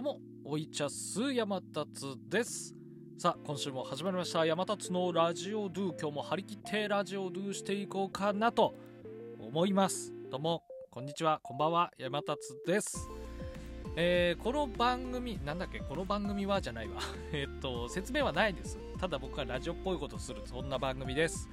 どうも、おいちゃす山達です。さあ、今週も始まりました。山達のラジオドゥ。今日も張り切ってラジオドゥしていこうかなと思います。どうも、こんにちは、こんばんは、山達です。えーこの番組、なんだっけ、この番組はじゃないわ。えっと、説明はないです。ただ僕はラジオっぽいことをする、そんな番組です。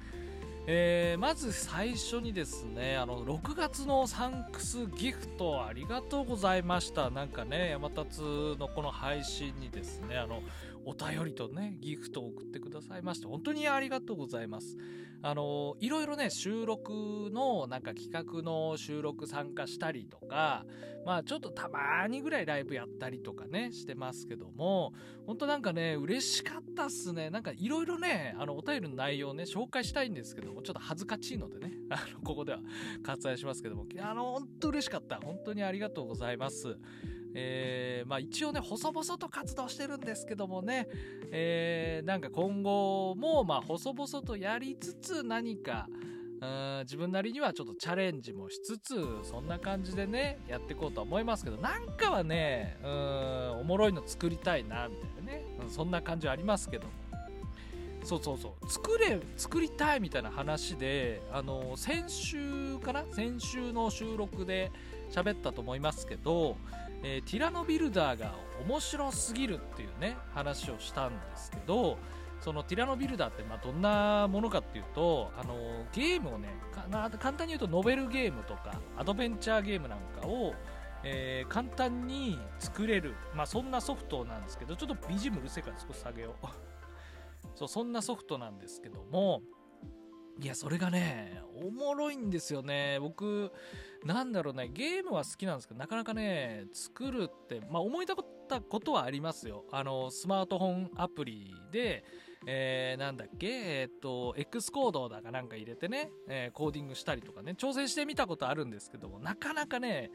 えーまず最初にですねあの6月のサンクスギフトありがとうございました。なんかね山立のこの配信にですねあのお便りとねギフトを送ってくださいまして本当にありがとうございます。あのいろいろね収録のなんか企画の収録参加したりとかまあちょっとたまにぐらいライブやったりとかねしてますけども本当なんかね嬉しかったっすね。なんかいろいろねあのお便りの内容ね紹介したいんですけどもちょっと恥ずかしいのでね あのここでは割愛しますけどもあの本当嬉しかった。本当にありがとうございます。えーまあ一応ね細々と活動してるんですけどもねえーなんか今後もまあ細々とやりつつ何かうん自分なりにはちょっとチャレンジもしつつそんな感じでねやっていこうとは思いますけどなんかはねうんおもろいの作りたいなみたいなね、そんな感じはありますけども。そうそうそう。作れ作りたいみたいな話であの先週かな？先週の収録で喋ったと思いますけど、えーティラノビルダーが面白すぎるっていうね話をしたんですけどそのティラノビルダーってまあどんなものかっていうとあのゲームをね簡単に言うとノベルゲームとかアドベンチャーゲームなんかを、えー簡単に作れる、まあ、そんなソフトなんですけどちょっと BGM うるせえから少し下げよう。そうそんなソフトなんですけどもいやそれがねおもろいんですよね。僕なんだろうねゲームは好きなんですけどなかなかね作るってまあ思い立ったことはありますよ。あのスマートフォンアプリでえーなんだっけえーっと X コードだかなんか入れてね、えーコーディングしたりとかね挑戦してみたことあるんですけどもなかなかね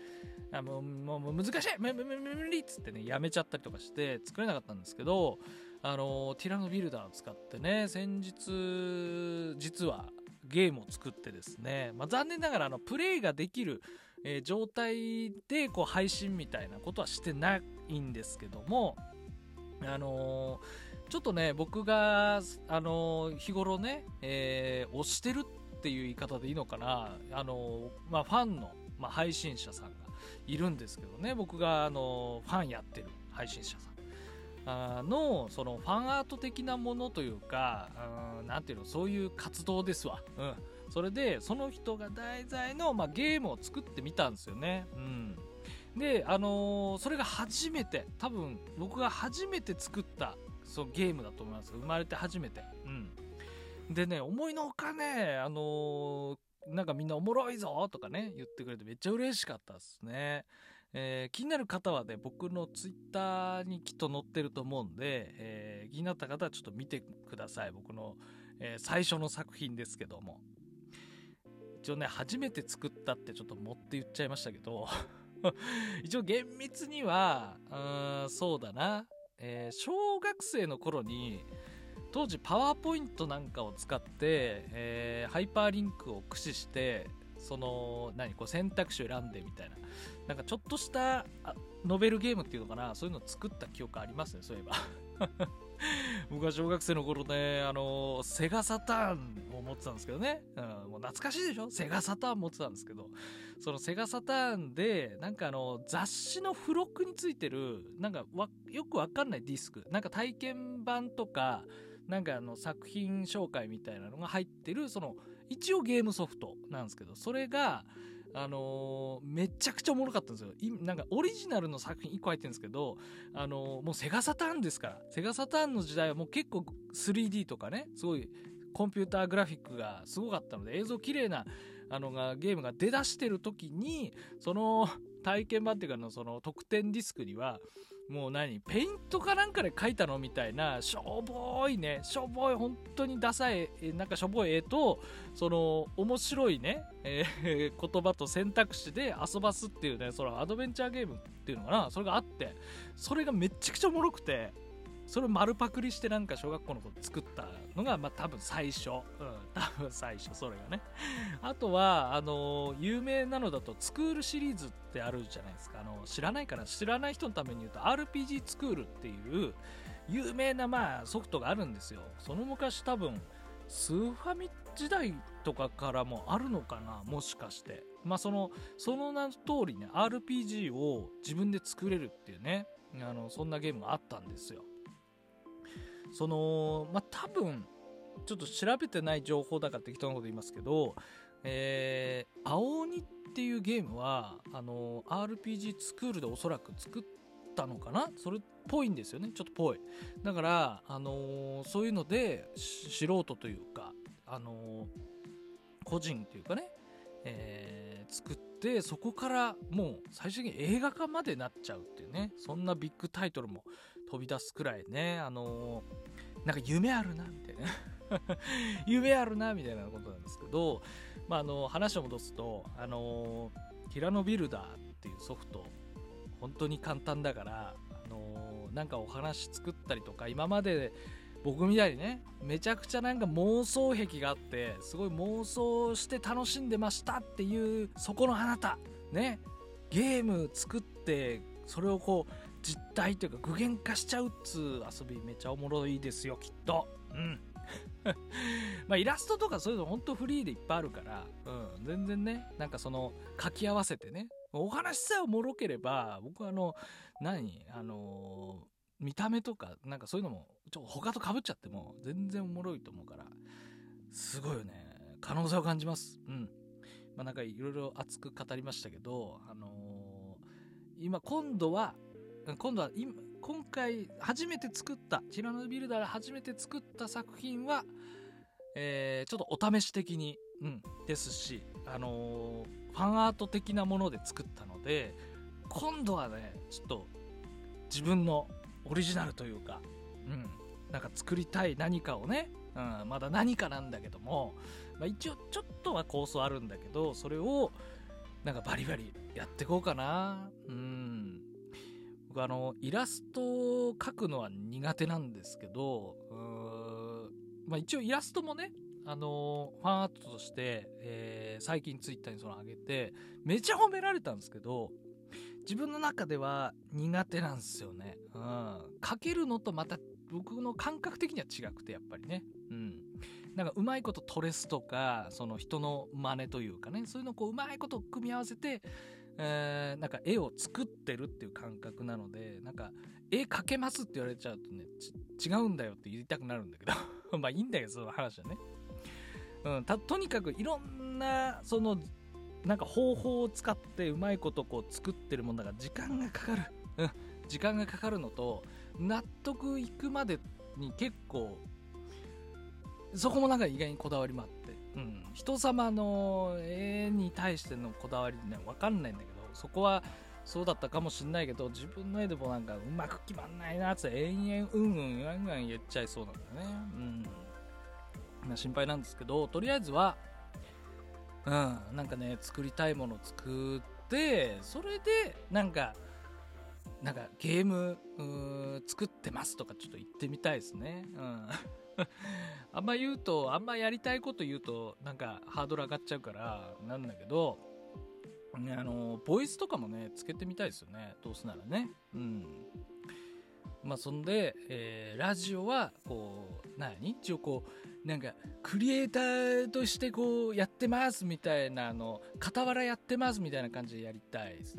あもうもう難しい無無無無無理っつってねやめちゃったりとかして作れなかったんですけどあのティラノビルダーを使ってね先日実はゲームを作ってですね、まあ、残念ながらあのプレイができる、えー状態でこう配信みたいなことはしてないんですけどもあのーちょっとね僕が、あのー日頃ね、えー推してるっていう言い方でいいのかな、あのまあ、ファンの、まあ、配信者さんがいるんですけどね僕が、あのファンやってる配信者さんのそのファンアート的なものというかうんなんていうのそういう活動ですわ、うん、それでその人が題材の、まあ、ゲームを作ってみたんですよね、うん、であのーそれが初めて多分僕が初めて作ったそうゲームだと思います。生まれて初めて、うん、でね思いのほかねあのーなんかみんなおもろいぞとかね言ってくれてめっちゃ嬉しかったですね。えー気になる方はね僕のツイッターにきっと載ってると思うんで、えー気になった方はちょっと見てください。僕の、えー最初の作品ですけども。一応ね初めて作ったってちょっと持って言っちゃいましたけど。一応厳密にはうーんそうだな、え小学生の頃に当時パワーポイントなんかを使って、えーハイパーリンクを駆使してその何こう選択肢を選んでみたいな。なんかちょっとしたノベルゲームっていうのかな。そういうのを作った記憶ありますねそういえば。僕は小学生の頃ねあのセガサターンを持ってたんですけどね、うん、もう懐かしいでしょ？セガサターン持ってたんですけど。そのセガサターンでなんかあの雑誌の付録についてるなんかわよくわかんないディスク。なんか体験版とかなんかあの作品紹介みたいなのが入ってるその一応ゲームソフトなんですけどそれがあのーめちゃくちゃおもろかったんですよ。なんかオリジナルの作品1個入ってるんですけど、あのーもうセガサターンですから。セガサターンの時代はもう結構 3D とかねすごいコンピューターグラフィックがすごかったので映像綺麗なあのがゲームが出だしてる時にその体験版っていうかのその特典ディスクにはもう何ペイントかなんかで描いたのみたいなしょぼいね。しょぼい本当にダサいなんかしょぼい絵とその面白いね、えー言葉と選択肢で遊ばすっていうねそのアドベンチャーゲームっていうのかな。それがあってそれがめっちゃくちゃおもろくてそれを丸パクリしてなんか小学校の子作ったのが、まあ、多分最初。うん、多分最初、それがね。あとは、あの、有名なのだと、スクールシリーズってあるじゃないですか。あの、知らないから、知らない人のために言うと、RPG スクールっていう、有名な、まあ、ソフトがあるんですよ。その昔多分、スーファミ時代とかからもあるのかな？もしかして。まあ、その、その名の通りね、RPG を自分で作れるっていうね、あの、そんなゲームがあったんですよ。その、まあ、多分、ちょっと調べてない情報だから適当なこと言いますけど、えー、青鬼っていうゲームは、あの、RPG スクールでおそらく作ったのかな？それっぽいんですよね。ちょっとぽい。だから、あのー、そういうので、素人というか、あのー、個人というかね、えー、作って、そこからもう最終的に映画化までなっちゃうっていうね、そんなビッグタイトルも飛び出すくらいね、あのー、なんか夢あるな、みたいな。夢あるな、みたいなことなんですけど、まあ、あの、話を戻すと、あのティラノビルダーっていうソフト、本当に簡単だから、あのなんかお話作ったりとか、今まで僕みたいにね、めちゃくちゃなんか妄想癖があって、すごい妄想して楽しんでましたっていう、そこのあなた、ね、ゲーム作って、それをこう、実体というか具現化しちゃうっつう遊びめちゃおもろいですよ、きっと。うん。まあイラストとかそういうのほんとフリーでいっぱいあるから、うん、全然ね、なんかその書き合わせてね、お話さえおもろければ、僕はあの、何？あのー、見た目とか、なんかそういうのも、ちょ、他と被っちゃっても全然おもろいと思うから、すごいよね。可能性を感じます。うん。まあなんかいろいろ熱く語りましたけど、あのー、今、今度は、今度は今、今回初めて作った、ティラノビルダーで初めて作った作品は、えー、ちょっとお試し的に、うん、ですし、あのー、ファンアート的なもので作ったので、今度はね、ちょっと自分のオリジナルというか、うん、なんか作りたい何かをね、うん、まだ何かなんだけども、まあ、一応ちょっとは構想あるんだけど、それをなんかバリバリやっていこうかな。うん。僕あの、イラストを描くのは苦手なんですけど、うーん、まあ一応イラストもね、あのファンアートとして、えー、最近ツイッターにその上げて、めちゃ褒められたんですけど、自分の中では苦手なんですよね。うん。描けるのとまた僕の感覚的には違くて、やっぱりね。うん。なんかうまいことトレスとか、その人の真似というかね、そういうのをこううまいこと組み合わせて、えー、なんか絵を作ってるっていう感覚なので、なんか、絵描けますって言われちゃうとね、違うんだよって言いたくなるんだけど まあいいんだけど、その話はね。うん、た、とにかくいろんな、その、なんか方法を使ってうまいことこう作ってるもんだから時間がかかる。うん、時間がかかるのと、納得いくまでに結構、そこもなんか意外にこだわりもあって。うん、人様の絵に対してのこだわりね、わかんないんだけど、そこはそうだったかもしんないけど、自分の絵でもなんかうまく決まんないなって延々うんうんガンガン言っちゃいそうなんだよね。うん。ま、心配なんですけど、とりあえずは、うん、なんかね、作りたいもの作って、それで、なんか、なんかゲーム、作ってますとかちょっと言ってみたいですね。うん。あんま言うと、あんまやりたいこと言うと、なんかハードル上がっちゃうから、なんだけど、あの、ボイスとかもね、つけてみたいですよね。どうせならね。うん。まあ、そんで、えー、ラジオは、こう、何？一応こう、なんか、クリエイターとしてこう、やってますみたいな、あの、傍らやってますみたいな感じでやりたいです。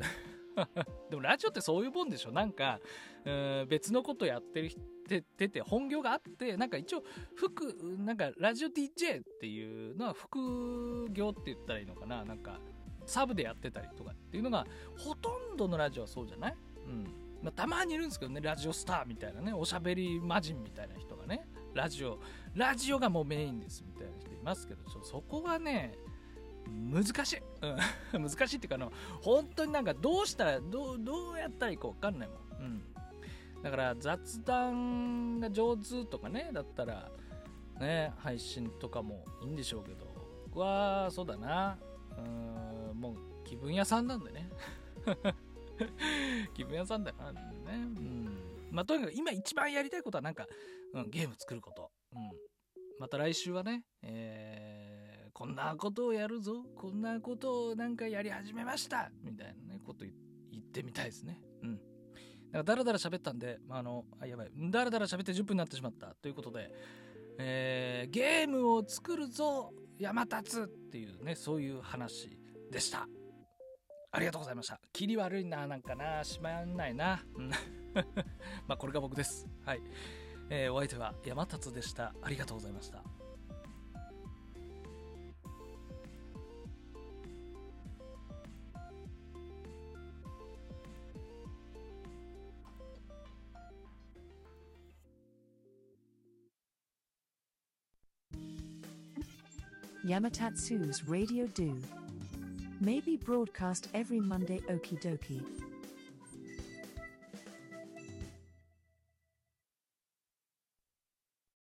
でもラジオってそういうもんでしょ。なんか、うん別のことやってる人てて本業があってなんか一応副なんかラジオ DJ っていうのは副業って言ったらいいのかな。なんかサブでやってたりとかっていうのがほとんどのラジオはそうじゃない？うん。まあ、たまにいるんですけどねラジオスターみたいなねおしゃべり魔人みたいな人がねラジオラジオがもうメインですみたいな人いますけどちょそこがね難しい、うん、難しいっていうかあの本当になんかどうしたらどうどうやったらいいか分かんないもん、うんだから雑談が上手とかね、だったら、ね、配信とかもいいんでしょうけど、僕は、そうだな、うん、もう気分屋さんなんでね。気分屋さんだな、ね。うん。まあ、とにかく今一番やりたいことはなんか、うん、ゲーム作ること。うん。また来週はね、えー、こんなことをやるぞ、こんなことをなんかやり始めました、みたいなね、こと言ってみたいですね。うん。だからだらだら喋ったんで、まあ、あの、あ、やばい、だらだら喋って10分になってしまったということで、えー、ゲームを作るぞ、山立つっていうね、そういう話でした。ありがとうございました。切り悪いな、なんかな、しまんないな。まあ、これが僕です。はい。えー、お相手は山達でした。ありがとうございました。Yamatatsu's Radio Do may be broadcast every Monday okie dokie.